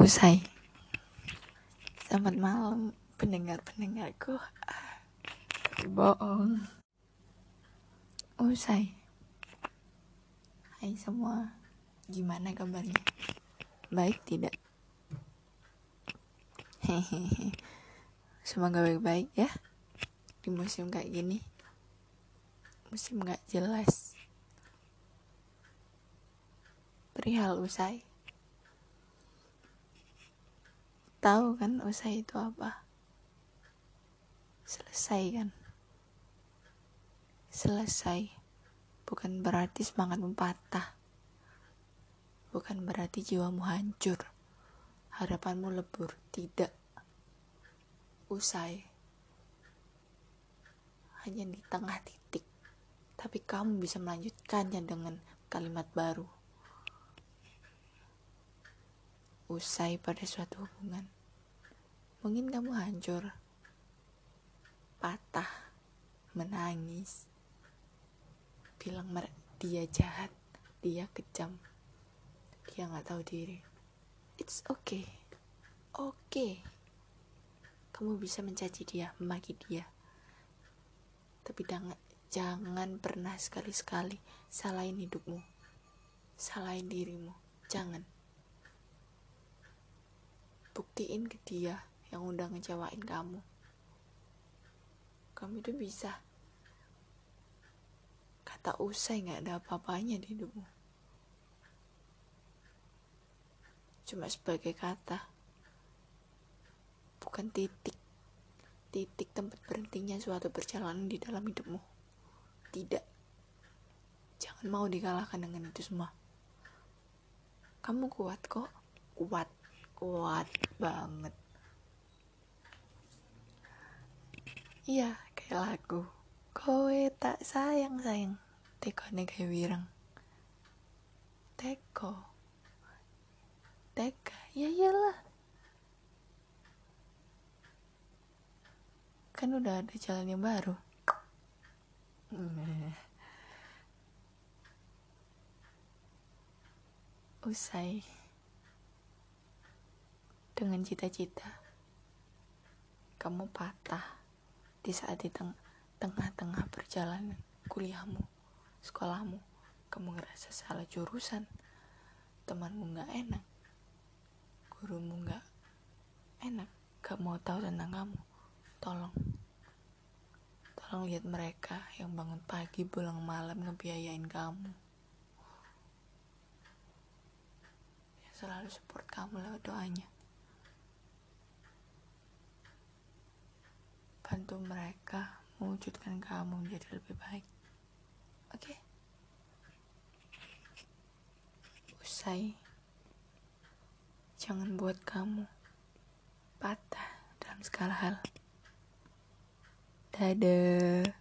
usai. Selamat malam pendengar-pendengarku. Ah, bohong. Usai. Hai semua gimana kabarnya? Baik tidak? Hehehe. Semoga baik-baik ya di musim kayak gini. Musim gak jelas. Perihal usai tahu kan usai itu apa. Selesai kan? Selesai. Bukan berarti semangatmu patah. Bukan berarti jiwamu hancur. Harapanmu lebur. Tidak. Usai. Hanya di tengah titik. Tapi kamu bisa melanjutkannya dengan kalimat baru usai pada suatu hubungan. Mungkin kamu hancur, patah, menangis, bilang dia jahat, dia kejam, dia nggak tahu diri. It's okay. Okay. Kamu bisa mencaci dia, memaki dia, tapi jangan, jangan pernah sekali-sekali salahin hidupmu, salahin dirimu, jangan buktiin ke dia yang udah ngecewain kamu. Kamu itu bisa. Kata usai nggak ada apa-apanya di hidupmu. Cuma sebagai kata. Bukan titik. Titik tempat berhentinya suatu perjalanan di dalam hidupmu. Tidak. Jangan mau dikalahkan dengan itu semua. Kamu kuat kok. Kuat kuat banget. Iya kayak lagu kowe tak sayang sayang teko kayak wirang teko. Teka ya iyalah. Kan udah ada jalan yang baru. Usai dengan cita-cita. Kamu patah di saat di tengah-tengah perjalanan kuliahmu, sekolahmu. Kamu ngerasa salah jurusan, temanmu gak enak, gurumu gak enak, gak mau tahu tentang kamu. Tolong, tolong lihat mereka yang bangun pagi pulang malam ngebiayain kamu. Selalu support kamu lewat doanya. Bantu mereka mewujudkan kamu menjadi lebih baik. Oke? Okay? Usai. Jangan buat kamu patah dalam segala hal. Dadah.